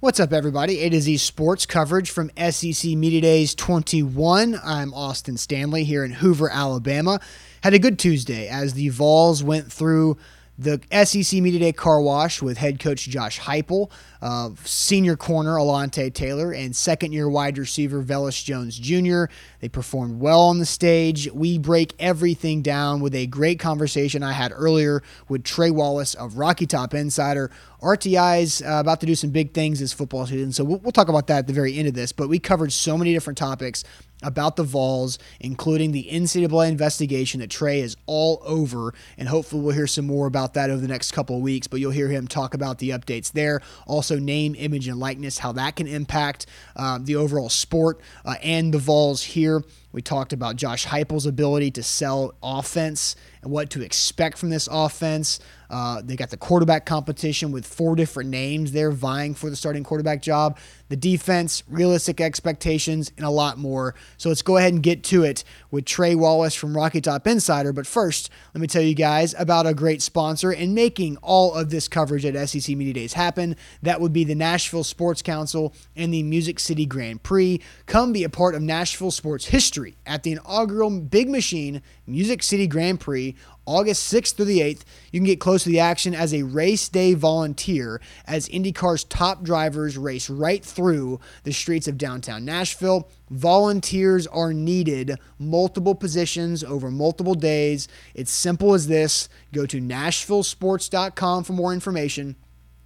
What's up, everybody? A to Z sports coverage from SEC Media Days 21. I'm Austin Stanley here in Hoover, Alabama. Had a good Tuesday as the Vols went through the SEC Media Day car wash with head coach Josh Heupel, uh, senior corner Alontae Taylor, and second year wide receiver Velus Jones Jr. They performed well on the stage. We break everything down with a great conversation I had earlier with Trey Wallace of Rocky Top Insider. RTI's uh, about to do some big things this football season, so we'll, we'll talk about that at the very end of this. But we covered so many different topics about the Vols, including the NCAA investigation that Trey is all over, and hopefully we'll hear some more about that over the next couple of weeks. But you'll hear him talk about the updates there, also name, image, and likeness, how that can impact um, the overall sport uh, and the Vols here. We talked about Josh Heupel's ability to sell offense and what to expect from this offense. Uh, they got the quarterback competition with four different names there vying for the starting quarterback job, the defense, realistic expectations, and a lot more. So let's go ahead and get to it with Trey Wallace from Rocky Top Insider. But first, let me tell you guys about a great sponsor in making all of this coverage at SEC Media Days happen. That would be the Nashville Sports Council and the Music City Grand Prix. Come be a part of Nashville sports history at the inaugural Big Machine Music City Grand Prix August 6th through the 8th. You can get close to the action as a race day volunteer as IndyCar's top drivers race right through the streets of downtown Nashville. Volunteers are needed, multiple positions over multiple days. It's simple as this. Go to nashvillesports.com for more information.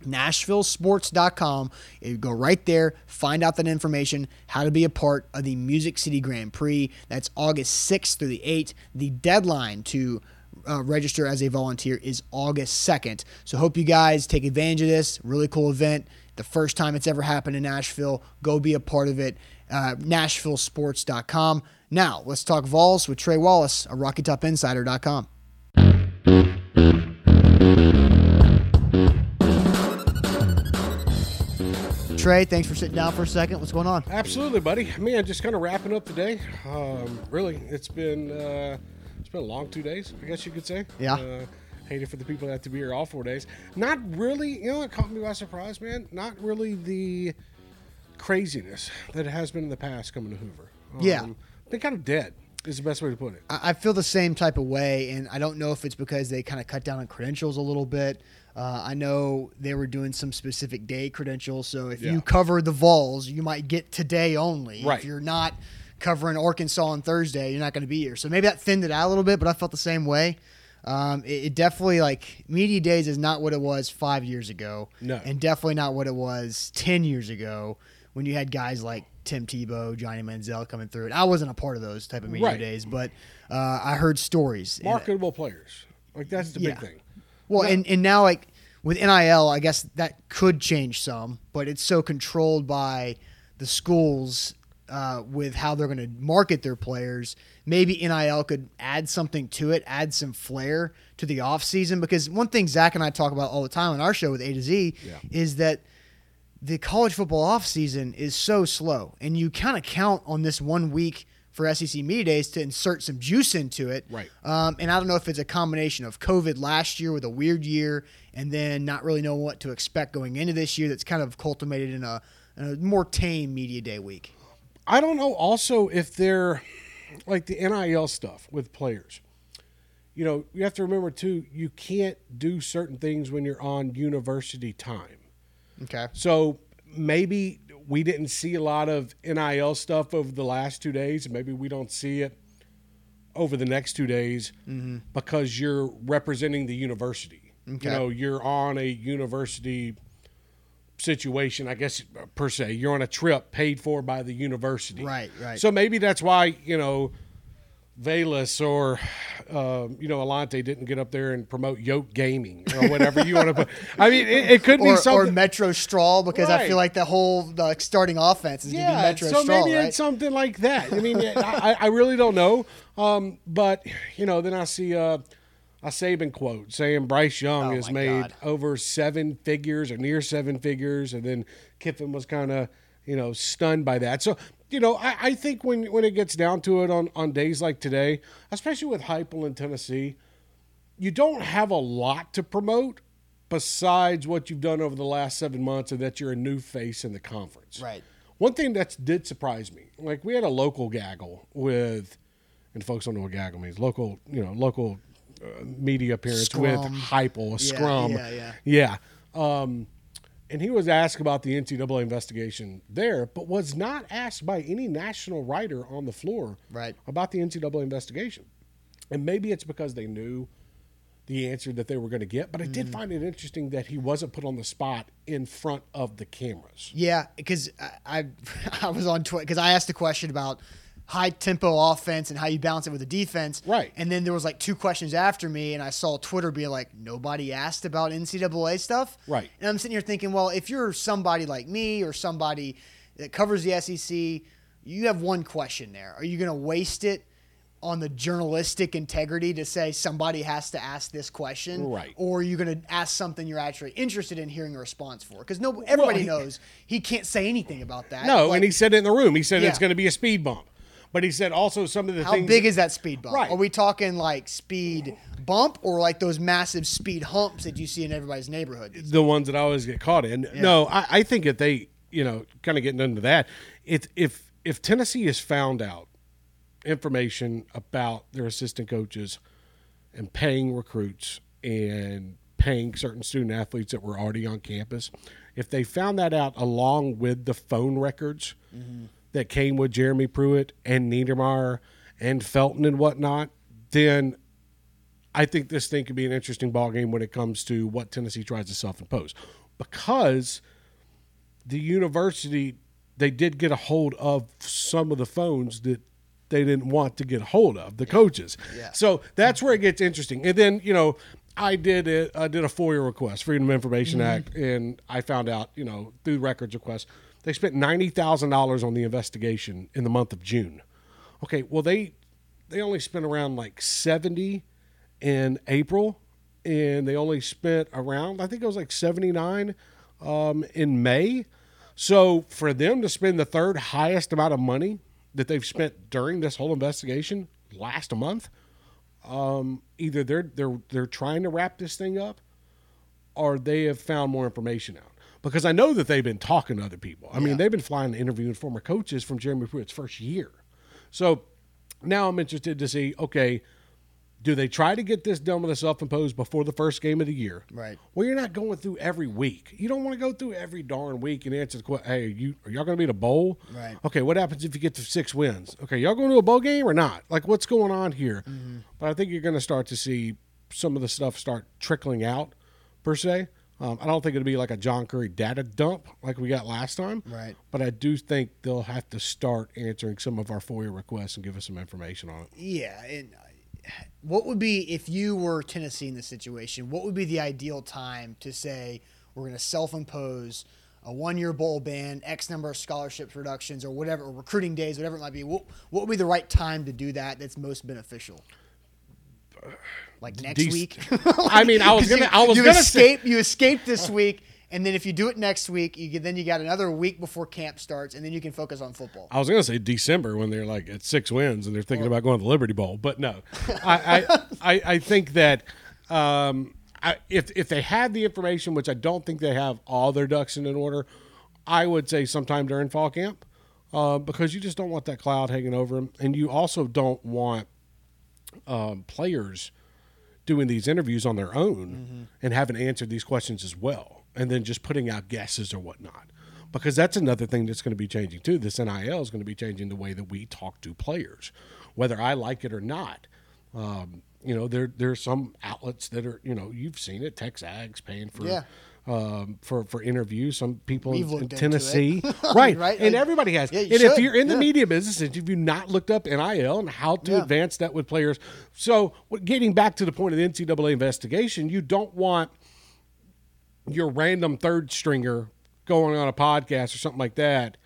NashvilleSports.com. You go right there, find out that information, how to be a part of the Music City Grand Prix. That's August 6th through the 8th. The deadline to uh, register as a volunteer is August 2nd. So hope you guys take advantage of this. Really cool event. The first time it's ever happened in Nashville. Go be a part of it. Uh, NashvilleSports.com. Now, let's talk Vols with Trey Wallace of RockyTopInsider.com. Trey, thanks for sitting down for a second. What's going on? Absolutely, buddy. Man, just kind of wrapping up the day. Um, really, it's been uh, it's been a long two days, I guess you could say. Yeah. Uh, hated for the people that have to be here all four days. Not really, you know, it caught me by surprise, man. Not really the craziness that it has been in the past coming to Hoover. Um, Yeah. Been kind of dead is the best way to put it. I I feel the same type of way, and I don't know if it's because they kind of cut down on credentials a little bit. Uh, I know they were doing some specific day credentials, so if Yeah. you cover the Vols, you might get today only. Right. If you're not covering Arkansas on Thursday, you're not going to be here. So maybe that thinned it out a little bit, but I felt the same way. Um, it, it definitely like media days is not what it was five years ago, No. and definitely not what it was ten years ago when you had guys like Tim Tebow, Johnny Manziel coming through. And I wasn't a part of those type of media Right. days, but uh, I heard stories. And- Marketable players. Like, that's the Yeah. big thing. well, Yeah. and, and now like with NIL, I guess that could change some, but it's so controlled by the schools uh, with how they're going to market their players. Maybe NIL could add something to it, add some flair to the offseason. Because one thing Zach and I talk about all the time on our show with A to Z Yeah. is that the college football offseason is so slow, and you kind of count on this one week for SEC media days to insert some juice into it. Right. Um, and I don't know if it's a combination of COVID last year with a weird year, and then not really knowing what to expect going into this year. That's kind of culminated in a, in a more tame media day week. I don't know also if they're like the NIL stuff with players. You know, you have to remember too, you can't do certain things when you're on university time. Okay. So maybe we didn't see a lot of NIL stuff over the last two days. Maybe we don't see it over the next two days mm-hmm. because you're representing the university. Okay. You know, you're on a university situation, I guess per se. You're on a trip paid for by the university. Right, right. So maybe that's why you know Velus or um, you know Alontae didn't get up there and promote yoke gaming or whatever you want to put. I mean, it, it could be or, or. Metro Straw because I feel like the whole like starting offense is going to be yeah, Metro so Straw, maybe right? it's something like that. I mean, I, I really don't know. Um, but you know, then I see uh, a Saban quote saying Bryce Young Oh, has made God. over seven figures or near seven figures, and then Kiffin was kind of you know stunned by that. So you know, I, I think when when it gets down to it on on days like today, especially with Heupel in Tennessee, you don't have a lot to promote besides what you've done over the last seven months and that you're a new face in the conference. Right. One thing that did surprise me, like we had a local gaggle with, and folks don't know what gaggle means. Local, you know, local media appearance with Scrum. Heupel, a Yeah, scrum. yeah, yeah. Um, and he was asked about the NCAA investigation there, but was not asked by any national writer on the floor Right. about the NCAA investigation. And maybe it's because they knew the answer that they were going to get, but I Mm. did find it interesting that he wasn't put on the spot in front of the cameras. Yeah, because I, I I was on Twitter because I asked a question about high tempo offense and how you balance it with the defense. Right. And then there was like two questions after me, and I saw Twitter be like, nobody asked about NCAA stuff. Right. And I'm sitting here thinking, well, if you're somebody like me or somebody that covers the SEC, you have one question there. Are you going to waste it? On the journalistic integrity to say somebody has to ask this question, Right. Or are you going to ask something you're actually interested in hearing a response for? Because no, everybody he- knows he can't say anything about that. No, Like, and he said it in the room. He said it's going to be a speed bump. But he said also some of the how things. How big is that speed bump? Right. Are we talking like speed bump or like those massive speed humps that you see in everybody's neighborhood? the ones that I always get caught in. No, I, I think if they, you know, kind of getting into that, if if if Tennessee has found out information about their assistant coaches and paying recruits and paying certain student athletes that were already on campus, if they found that out along with the phone records mm-hmm. That came with Jeremy Pruitt and Niedermeyer and Felton and whatnot, then I think this thing could be an interesting ball game when it comes to what Tennessee tries to self-impose, because the university they did get a hold of some of the phones that they didn't want to get a hold of the coaches. Yeah. So that's where it gets interesting. And then you know I did it. I did a FOIA request, Freedom of Information mm-hmm. Act, and I found out you know through records request they spent ninety thousand dollars on the investigation in the month of June. Okay, well they they only spent around like 70 in April and they only spent around I think it was like 79 um, in May. So for them to spend the third highest amount of money that they've spent during this whole investigation last month, um, either they're they're they're trying to wrap this thing up or they have found more information out. Because I know that they've been talking to other people. I mean, they've been flying and interviewing former coaches from Jeremy Pruitt's first year. So now I'm interested to see okay, do they try to get this done with a self imposed before the first game of the year? Right. Well, you're not going through every week. You don't want to go through every darn week and answer the question, hey, are, you, are y'all going to be in a bowl? Right. Okay, what happens if you get to six wins? Okay, y'all going to a bowl game or not? Like, what's going on here? Mm-hmm. But I think you're going to start to see some of the stuff start trickling out, per se. Um, I don't think it'll be like a John Currie data dump like we got last time. Right. But I do think they'll have to start answering some of our FOIA requests and give us some information on it. Yeah, and uh, what would be if you were Tennessee in this situation? What would be the ideal time to say we're going to self-impose a one-year bowl ban, X number of scholarships reductions, or whatever, or recruiting days, whatever it might be? What what would be the right time to do that? That's most beneficial. Like next Dec- week. I mean, I was 'Cause gonna- you, I was you gonna say- escape. You escape this week. And then if you do it next week, you get, then you got another week before camp starts, and then you can focus on football. I was going to say December when they're like at six wins and they're thinking about going to the Liberty Bowl, but no, I, I, I, I think that um, I, if if they had the information, which I don't think they have all their ducks in an order, I would say sometime during fall camp, uh, because you just don't want that cloud hanging over them, and you also don't want um, players doing these interviews on their own and having answered these questions as well, and then just putting out guesses or whatnot. Because that's another thing that's going to be changing too. This NIL is going to be changing the way that we talk to players, whether I like it or not. Um, you know, there there are some outlets that are, you know, you've seen it, Texags paying for Yeah. Um, for for interviews. Some people We've in, Tennessee, right? Right? And everybody has. yeah, and if you're in the Yeah. media business, and if you've not looked up NIL and how to Yeah. advance that with players, so getting back to the point of the NCAA investigation, you don't want your random third stringer going on a podcast or something like that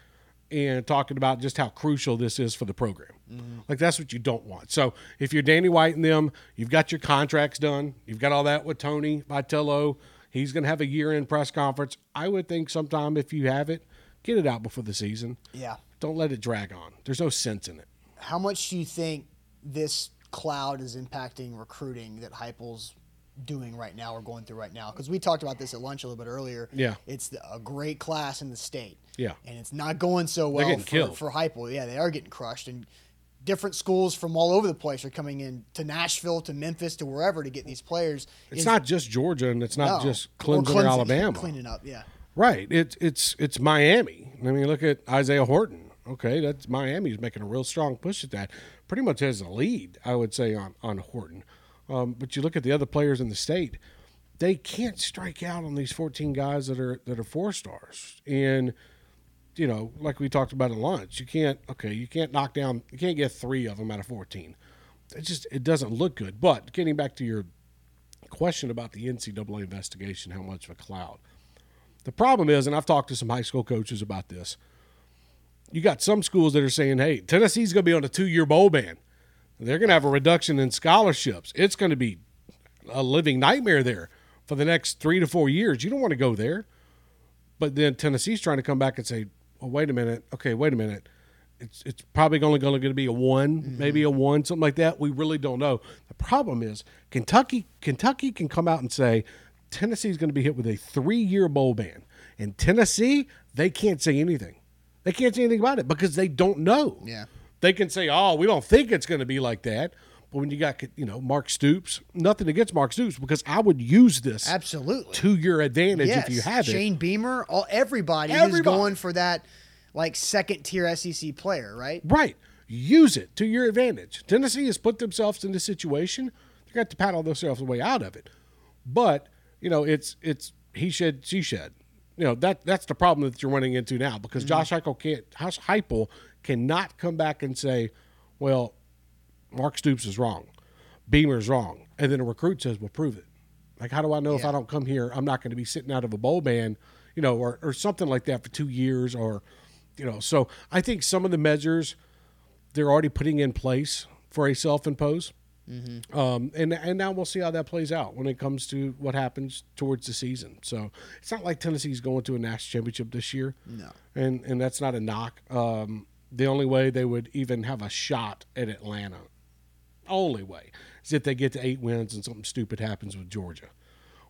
and talking about just how crucial this is for the program. Like that's what you don't want. So if you're Danny White and them, you've got your contracts done. You've got all that with Tony Vitello. He's going to have a year-end press conference. I would think sometime if you have it, get it out before the season. Yeah. Don't let it drag on. There's no sense in it. How much do you think this cloud is impacting recruiting that Heupel's doing right now or going through right now? Because we talked about this at lunch a little bit earlier. Yeah. It's a great class in the state. Yeah. And it's not going so well for, killed. for Heupel. Yeah, they are getting crushed. And different schools from all over the place are coming in to Nashville, to Memphis, to wherever to get these players. It's Is- not just Georgia and it's not no. just Or Clemson or, Alabama. Cleaning up, yeah. Right. It's it's it's Miami. I mean, look at Isaiah Horton. Okay, that's Miami's making a real strong push at that. Pretty much has a lead, I would say, on on Horton. Um, but you look at the other players in the state; they can't strike out on these 14 guys that are that are four stars. And you know, like we talked about at lunch, you can't. Okay, you can't knock down. You can't get three of them out of 14. It just it doesn't look good. But getting back to your question about the NCAA investigation, how much of a cloud. The problem is, and I've talked to some high school coaches about this, you got some schools that are saying, hey, Tennessee's going to be on a two year bowl ban. They're going to have a reduction in scholarships. It's going to be a living nightmare there for the next three to four years. You don't want to go there. But then Tennessee's trying to come back and say, well, wait a minute. Okay, wait a minute. It's, it's probably only going to be a one, mm-hmm. maybe a one, something like that. We really don't know. The problem is Kentucky. Kentucky can come out and say Tennessee is going to be hit with a three-year bowl ban, and Tennessee they can't say anything. They can't say anything about it because they don't know. Yeah. They can say, "Oh, we don't think it's going to be like that." But when you got, you know, Mark Stoops, nothing against Mark Stoops because I would use this Absolutely. to your advantage yes. if you have it. Shane Beamer, all everybody, who's going for that like second tier SEC player, right? Right. Use it to your advantage. Tennessee has put themselves in this situation. They got to paddle themselves way out of it. But, you know, it's it's he shed, she shed. You know, that that's the problem that you're running into now because mm-hmm. Josh Heupel can't Josh Heupel cannot come back and say, Well, Mark Stoops is wrong. Beamer's wrong. And then a recruit says, Well, prove it. Like, how do I know if I don't come here, I'm not going to be sitting out of a bowl ban, you know, or, or something like that for two years or, you know. So I think some of the measures they're already putting in place for a self impose. Um, and and now we'll see how that plays out when it comes to what happens towards the season. So it's not like Tennessee's going to a national championship this year. No. and and that's not a knock. Um, the only way they would even have a shot at Atlanta, only way, is if they get to eight wins and something stupid happens with Georgia,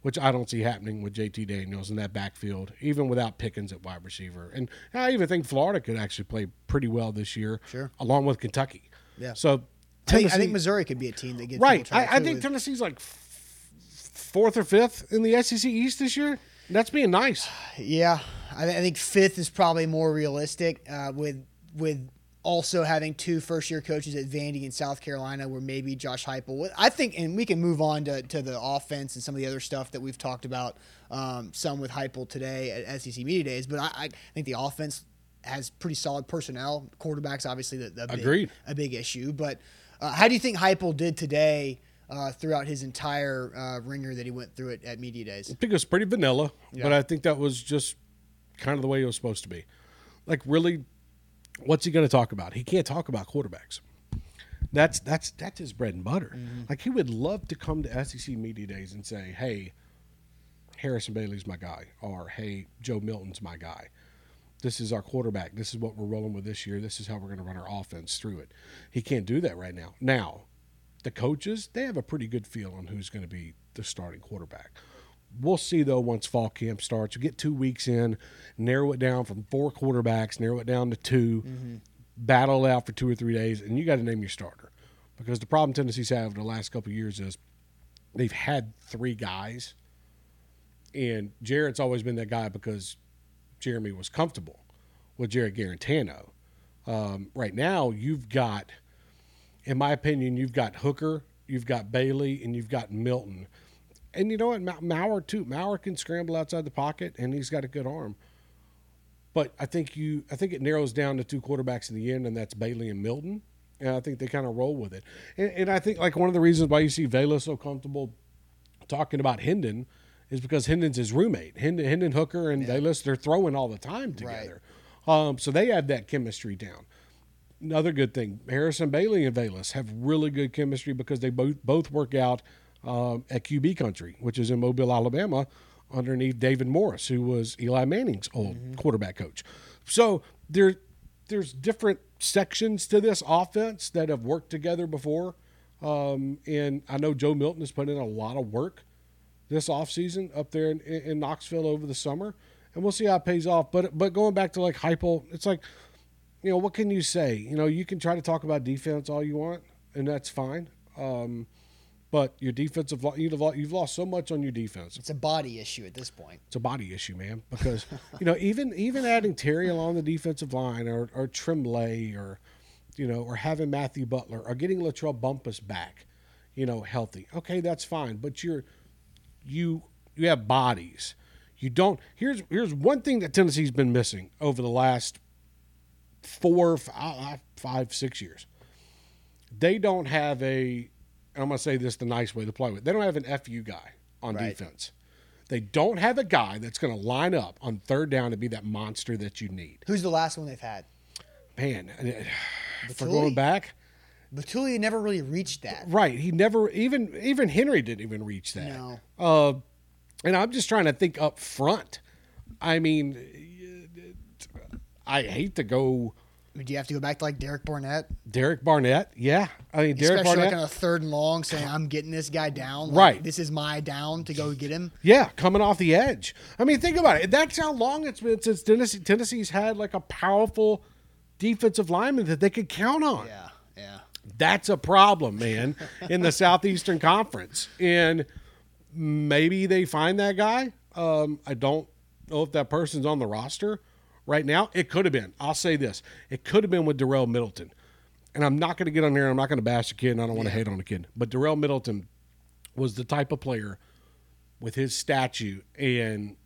which I don't see happening with JT Daniels in that backfield, even without Pickens at wide receiver. And I even think Florida could actually play pretty well this year, Sure. along with Kentucky. Yeah. So I think, I think Missouri could be a team that gets Right. I, I think Tennessee's like f- fourth or fifth in the SEC East this year. That's being nice. Yeah, I, th- I think fifth is probably more realistic. Uh, with with also having two first year coaches at Vandy and South Carolina, where maybe Josh Heupel. I think, and we can move on to, to the offense and some of the other stuff that we've talked about. Um, some with Heupel today at SEC media days, but I, I think the offense has pretty solid personnel. Quarterbacks, obviously, the, the big, Agreed. a big issue. But uh, how do you think Heupel did today? Uh, throughout his entire uh, ringer that he went through it at media days. I think it was pretty vanilla, but I think that was just kind of the way it was supposed to be. Like, really, what's he going to talk about? He can't talk about quarterbacks. That's that's that's his bread and butter. Mm-hmm. Like he would love to come to SEC media days and say, "Hey, Harrison Bailey's my guy," or "Hey, Joe Milton's my guy." This is our quarterback. This is what we're rolling with this year. This is how we're going to run our offense through it. He can't do that right now. Now, the coaches, they have a pretty good feel on who's going to be the starting quarterback. We'll see though once fall camp starts. You get two weeks in, narrow it down from four quarterbacks, narrow it down to 2 battle it out for two or three days, and you got to name your starter. Because the problem Tennessee's had over the last couple of years is they've had three guys, and Jarrett's always been that guy because Jeremy was comfortable with Jarrett Guarantano. Um, right now, you've got, in my opinion, you've got Hooker, you've got Bailey, and you've got Milton and you know what, Maurer too. Maurer can scramble outside the pocket, and he's got a good arm. But I think you, I think it narrows down to two quarterbacks in the end, and that's Bailey and Milton. And I think they kind of roll with it. And, and I think like one of the reasons why you see Vela so comfortable talking about Hendon is because Hendon's his roommate. Hendon, Hendon Hooker and yeah. Velus, they're throwing all the time together. Right. Um, so they have that chemistry down. Another good thing, Harrison Bailey and Velus have really good chemistry because they both both work out um, at QB country, which is in Mobile, Alabama, underneath David Morris, who was Eli Manning's old mm-hmm. quarterback coach. So there, there's different sections to this offense that have worked together before. Um, and I know Joe Milton has put in a lot of work this offseason up there in, in, Knoxville over the summer. And we'll see how it pays off. But but going back to like Heupel, it's like, you know, what can you say? You know, you can try to talk about defense all you want, and that's fine. Um, but your defensive you've lost, you've lost so much on your defense. It's a body issue at this point. It's a body issue, man. Because you know even even adding Terry along the defensive line or or Tremblay or you know or having Matthew Butler or getting Latrell Bumphus back, you know, healthy. Okay, that's fine. But you're you you have bodies. You don't. Here's here's one thing that Tennessee's been missing over the last four, five, ah, five six years. They don't have a I'm going to say this the nice way to play with. They don't have an FU guy on right. defense. They don't have a guy that's going to line up on third down to be that monster that you need. Who's the last one they've had? Man, for going back, Batuli never really reached that. Right. He never even even Henry didn't even reach that. No. Uh, and I'm just trying to think up front. I mean, I hate to go do you have to go back to like Derek Barnett? Derek Barnett, yeah. I mean, Derek Especially Barnett. like on a third and long, saying, "I'm getting this guy down. Like, right. This is my down to go get him." Yeah, coming off the edge. I mean, think about it. That's how long it's been since Tennessee, Tennessee's had like a powerful defensive lineman that they could count on. Yeah, yeah. That's a problem, man, in the Southeastern Conference, and maybe they find that guy. Um, I don't know if that person's on the roster right now. It could have been. I'll say this: it could have been with Darel Middleton. And I'm not going to get on there. I'm not going to bash the kid. And I don't want to hate on the kid. But Darel Middleton was the type of player with his statue and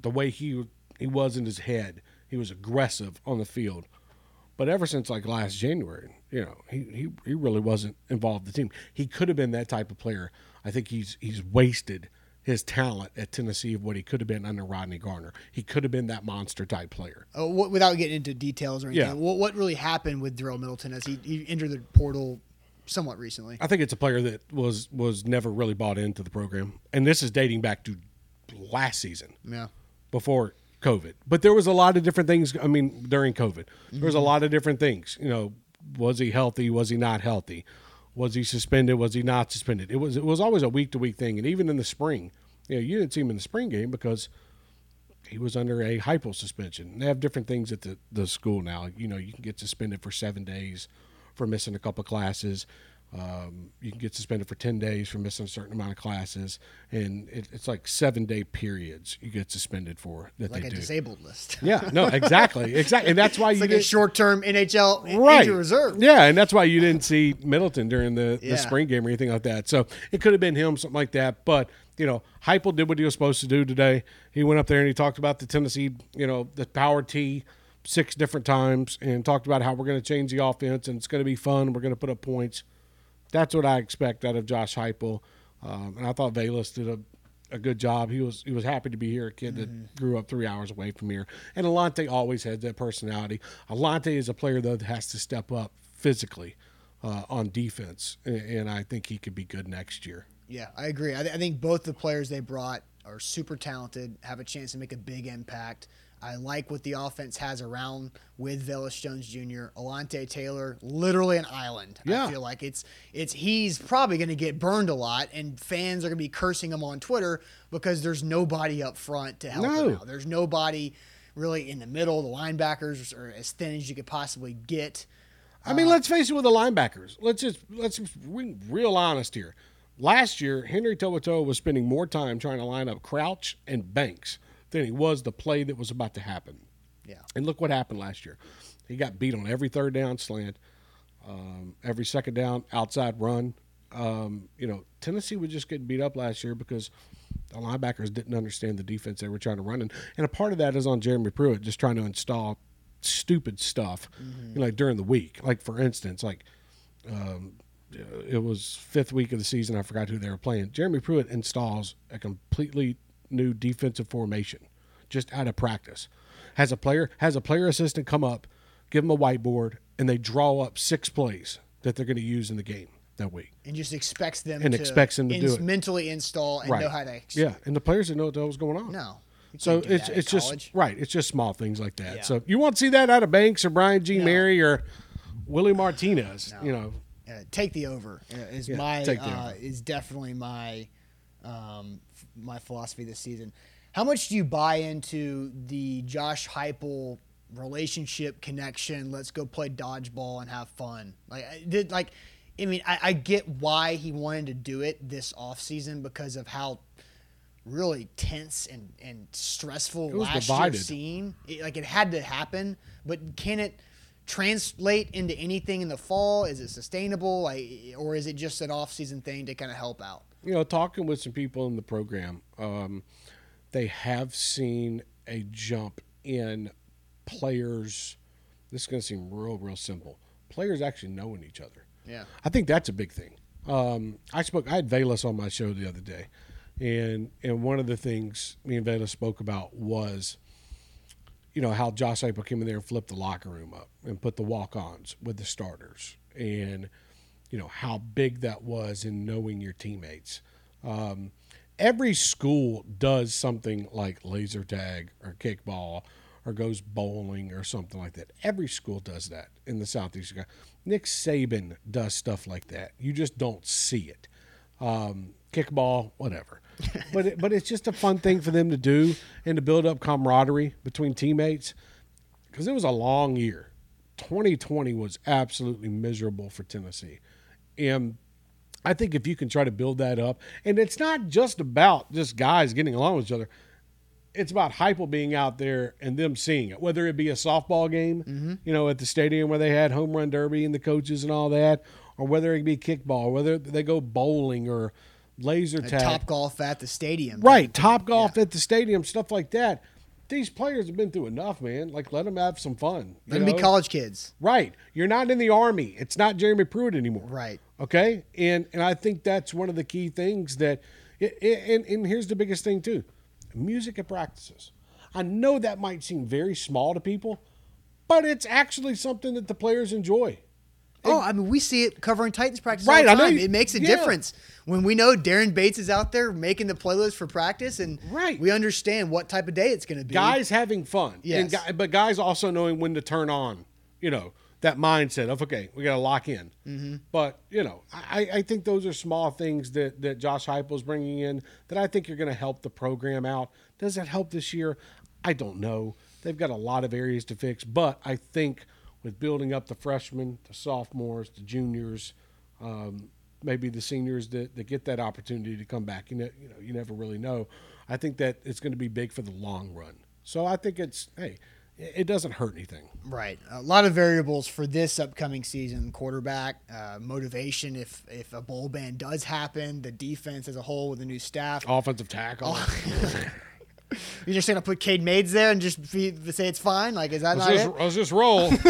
the way he he was in his head. He was aggressive on the field. But ever since like last January, you know, he, he, he really wasn't involved in the team. He could have been that type of player. I think he's he's wasted – his talent at Tennessee of what he could have been under Rodney Garner. He could have been that monster type player. Oh, without getting into details or anything, yeah. what, what really happened with Darel Middleton as he, he entered the portal somewhat recently? I think it's a player that was was never really bought into the program, and this is dating back to last season. Yeah, before COVID. But there was a lot of different things. I mean, during COVID, there was a mm-hmm. lot of different things. You know, was he healthy? Was he not healthy? Was he suspended? Was he not suspended? It was it was always a week to week thing, and even in the spring, you know, you didn't see him in the spring game because he was under a Heupel suspension. They have different things at the, the school now. You know, you can get suspended for seven days for missing a couple classes. Um, you can get suspended for 10 days for missing a certain amount of classes. And it, it's like seven day periods you get suspended for that like they a do. disabled list. yeah, no, exactly. Exactly. And that's why it's you like get, a short term NHL right. reserve. Yeah. And that's why you didn't see Middleton during the, yeah. the spring game or anything like that. So it could have been him, something like that. But, you know, Heupel did what he was supposed to do today. He went up there and he talked about the Tennessee, you know, the power T six different times and talked about how we're going to change the offense and it's going to be fun. We're going to put up points that's what I expect out of Josh Heupel. Um, and I thought Velus did a, a good job. He was he was happy to be here. A kid that mm-hmm. grew up three hours away from here. And Alontae always had that personality. Alontae is a player though that has to step up physically uh, on defense, and, and, I think he could be good next year. Yeah, I agree. I, th- I think both the players they brought are super talented, have a chance to make a big impact. I like what the offense has around with Velus Jones Jr. Alontae Taylor, literally an island. Yeah. I feel like it's it's he's probably going to get burned a lot, and fans are going to be cursing him on Twitter because there's nobody up front to help no. him out. There's nobody really in the middle. The linebackers are as thin as you could possibly get. I mean, uh, let's face it with the linebackers. Let's just let's be real honest here. Last year, Henry To'oTo'o was spending more time trying to line up Crouch and Banks than he was the play that was about to happen. Yeah. And look what happened last year. He got beat on every third down slant, um, every second down outside run. Um, you know, Tennessee was just getting beat up last year because the linebackers didn't understand the defense they were trying to run, and, and a part of that is on Jeremy Pruitt just trying to install stupid stuff, you know, like during the week. Like for instance, like um, it was fifth week of the season. I forgot who they were playing. Jeremy Pruitt installs a completely new defensive formation just out of practice. Has a player has a player assistant come up, give them a whiteboard, and they draw up six plays that they're going to use in the game that week. and just expects them And to expects them to do it. mentally install and know how to. Ex- yeah, and the players didn't know what the hell was going on. No. So it's it's just college. right. It's just small things like that. Yeah. So you won't see that out of Banks or Brian G. No. Mary or Willie Martinez. You know, Uh, take the over uh, is Yeah, my uh, is definitely my um, my philosophy this season. How much do you buy into the Josh Heupel relationship connection? Let's go play dodgeball and have fun. Like I did like I mean I, I get why he wanted to do it this offseason because of how really tense and, and stressful last divided. year's scene. It, like it had to happen, but can it translate into anything in the fall? Is it sustainable, like, or is it just an off-season thing to kind of help out? You know, talking with some people in the program, um, they have seen a jump in players. This is going to seem real, real simple. Players actually knowing each other. Yeah. I think that's a big thing. Um, I spoke. I had Velus on my show the other day, and and one of the things me and Velus spoke about was, you know, how Josh Heupel came in there and flipped the locker room up and put the walk-ons with the starters, and you know how big that was in knowing your teammates. Um, every school does something like laser tag or kickball or goes bowling or something like that. Every school does that in the southeast. Nick Saban does stuff like that. You just don't see it. Um, kickball, whatever. but it, but it's just a fun thing for them to do and to build up camaraderie between teammates because it was a long year. 2020 was absolutely miserable for Tennessee. And I think if you can try to build that up, and it's not just about just guys getting along with each other, it's about Heupel being out there and them seeing it, whether it be a softball game, mm-hmm. you know, at the stadium where they had home run derby and the coaches and all that, or whether it be kickball, whether they go bowling or laser tag. Top golf at the stadium. Right, top golf at the stadium, stuff like that. These players have been through enough, man. Like, let them have some fun. Let them be college kids. Right. You're not in the army. It's not Jeremy Pruitt anymore. Right. Okay. And and I think that's one of the key things that, it, it- and and here's the biggest thing too, music at practices. I know that might seem very small to people, but it's actually something that the players enjoy. Oh, I mean, we see it covering Titans practice Right, all I the time. you- It makes a yeah. difference when we know Darren Bates is out there making the playlist for practice, and Right. we understand what type of day it's going to be. Guys having fun. Yes. And guy, but guys also knowing when to turn on, you know, that mindset of, okay, we got to lock in. Mm-hmm. But, you know, I, I think those are small things that, that Josh Heupel's bringing in that I think are going to help the program out. Does that help this year? I don't know. They've got a lot of areas to fix, but I think with building up the freshmen, the sophomores, the juniors, um, maybe the seniors that, that get that opportunity to come back. You know, you know, you never really know. I think that it's going to be big for the long run. So I think it's hey, it doesn't hurt anything. Right. A lot of variables for this upcoming season. Quarterback, uh, motivation if if a bowl ban does happen, the defense as a whole with the new staff. Offensive tackle. You're just going to put Cade Mays there and just be, say it's fine? Like, is that let's, not just, it? let's just roll.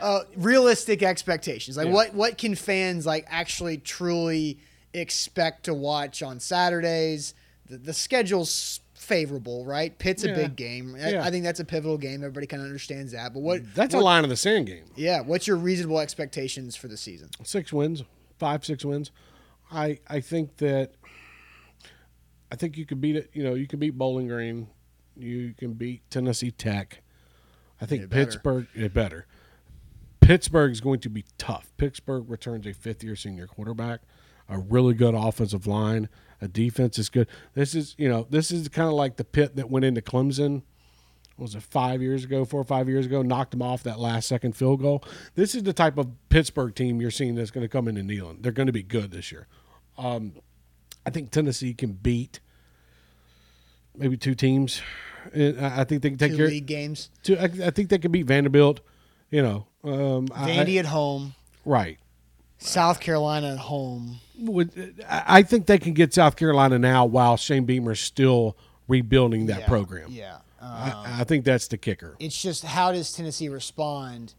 Uh, realistic expectations. Like, Yeah. what what can fans like actually truly expect to watch on Saturdays? The, the schedule's favorable, right? Pitt's a Yeah. big game. I, Yeah. I think that's a pivotal game. Everybody kind of understands that. But what? That's a line in the sand game. Yeah. What's your reasonable expectations for the season? Six wins, five, six wins. I I think that I think you could beat it. You know, you can beat Bowling Green. You can beat Tennessee Tech. I think better. Pittsburgh. Better. Pittsburgh is going to be tough. Pittsburgh returns a fifth-year senior quarterback, a really good offensive line, a defense is good. This is you know this is kind of like the pit that went into Clemson. what Was it five years ago, four or five years ago? Knocked them off that last second field goal. This is the type of Pittsburgh team you're seeing that's going to come into Neyland. They're going to be good this year. Um, I think Tennessee can beat maybe two teams. I I think they can take Two care. league games. Two, I, I think they can beat Vanderbilt. You know, um, I- Vandy at home. right? South Carolina at home. Would, I think they can get South Carolina now while Shane Beamer's still rebuilding that Yeah, program. Yeah. Um, I, I think that's the kicker. it's just how does Tennessee respond?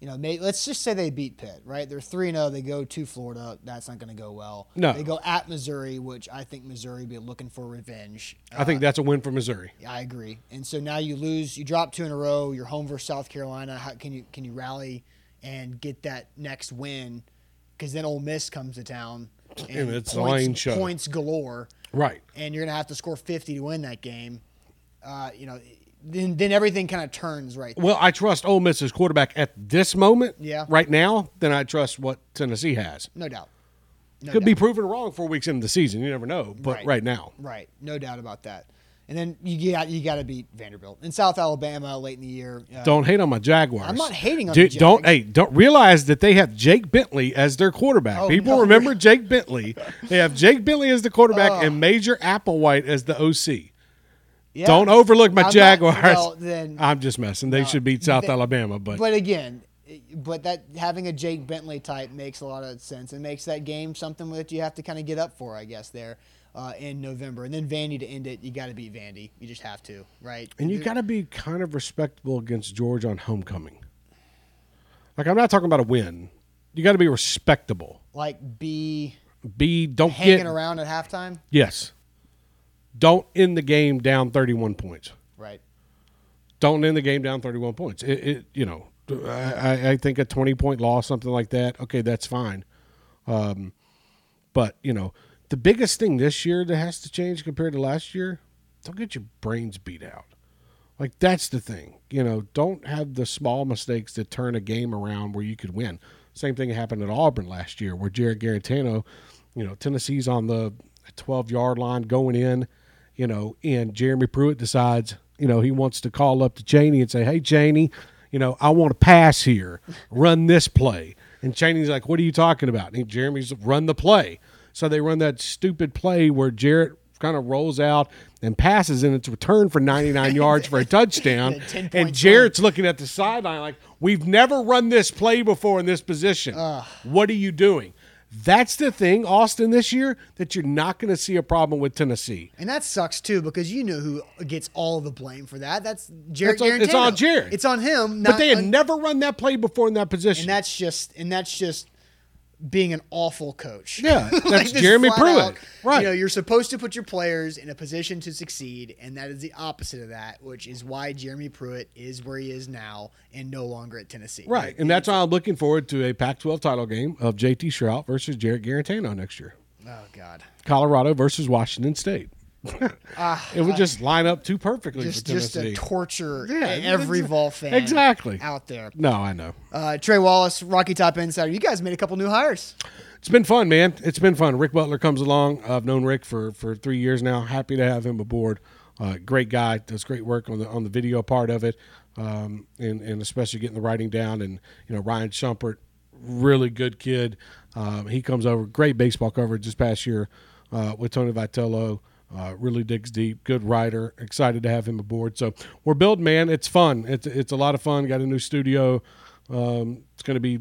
You know, may, let's just say they beat Pitt, right? They're 3 0. They go to Florida. That's not going to go well. No. They go at Missouri, which I think Missouri will be looking for revenge. I think that's a win for Missouri. I agree. And so now you lose, you drop two in a row. You're home versus South Carolina. How can you can you rally and get that next win? Because then Ole Miss comes to town And it's points, points galore, Right. and you're gonna have to score 50 to win that game. Uh, you know, then then everything kind of turns right. Well, I trust Ole Miss's quarterback at this moment, Yeah. right now, than I trust what Tennessee has. No doubt. No Could doubt. be proven wrong four weeks into the season. You never know. But Right. right, now, Right, no doubt about that. And then you got you got to beat Vanderbilt in South Alabama late in the year. Uh, don't hate on my Jaguars. I'm not hating on Do- Don't hey, don't realize that they have Jake Bentley as their quarterback. Oh, People no. remember Jake Bentley. They have Jake Bentley as the quarterback Oh. and Major Applewhite as the OC. yeah. Don't overlook my I'm not- Jaguars. well, then I'm just messing. They should beat South they- Alabama, but, But again, but that having a Jake Bentley type makes a lot of sense and makes that game something that you have to kind of get up for, I guess, there uh, in November. And then Vandy to end it, you got to beat Vandy. You just have to, right? and you got to be kind of respectable against Georgia on homecoming. Like I'm not talking about a win. You got to be respectable. like be Be don't hanging get around at halftime, yes. Don't end the game down 31 points. right? don't end the game down 31 points. It, it you know, I, I- I think a 20 point loss, something like that. Okay, that's fine. Um, but you know, the biggest thing this year that has to change compared to last year, don't get your brains beat out. Like that's the thing. You know, don't have the small mistakes that turn a game around where you could win. Same thing happened at Auburn last year, where Jarrett Guarantano, you know, Tennessee's on the 12 yard line going in, you know, and Jeremy Pruitt decides, you know, he wants to call up to Chaney and say, "Hey, Chaney, you know, I want to pass here, run this play." And Chaney's like, "What are you talking about?" And Jeremy's run the play. So they run that stupid play where Jarrett kind of rolls out and passes, and it's returned for 99 yards for a touchdown. And Jarrett's looking at the sideline like, "We've never run this play before in this position. What are you doing?" That's the thing, Austin, this year that you're not going to see a problem with Tennessee. And that sucks too because you know who gets all the blame for that. That's Jarrett. It's on- it's on Jarrett. It's on him. But they had on- never run that play before in that position. and that's just and that's just being an awful coach. Yeah, that's just Jeremy Pruitt. out, Right. You know, you're supposed to put your players in a position to succeed, and that is the opposite of that, which is why Jeremy Pruitt is where he is now and no longer at Tennessee. right. And that's why I'm looking forward to a Pac 12 title game of JT Shrout versus Jarrett Guarantano next year. Oh God. Colorado versus Washington State. it would just line up too perfectly Just for just to torture Yeah, every Vol fan exactly. out there. no, I know. Uh, Trey Wallace, Rocky Top Insider. You guys made a couple new hires. It's been fun, man. It's been fun. Rick Butler comes along. I've known Rick for, for three years now. Happy to have him aboard. Uh, great guy. Does great work on the on the video part of it, um, and and especially getting the writing down. And you know Ryan Shumpert, really good kid. Um, he comes over. Great baseball coverage this past year uh, with Tony Vitello. Uh, really digs deep. Good writer. Excited to have him aboard. So we're building, man. It's fun. It's it's a lot of fun. Got a new studio. Um, it's going to be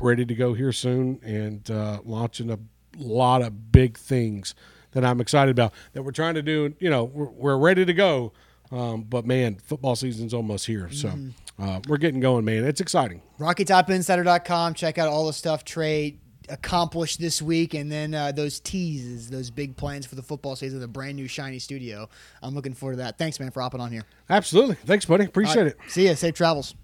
ready to go here soon and uh, launching a lot of big things that I'm excited about that we're trying to do. You know, we're, we're ready to go. Um, but man, football season's almost here. So uh, we're getting going, man. It's exciting. RockyTopInsider.com. Check out all the stuff Trey accomplished this week, and then uh, those teases, those big plans for the football season, the brand new shiny studio. I'm looking forward to that. Thanks, man, for hopping on here. Absolutely. Thanks, buddy. Appreciate right, it. See ya. Safe travels.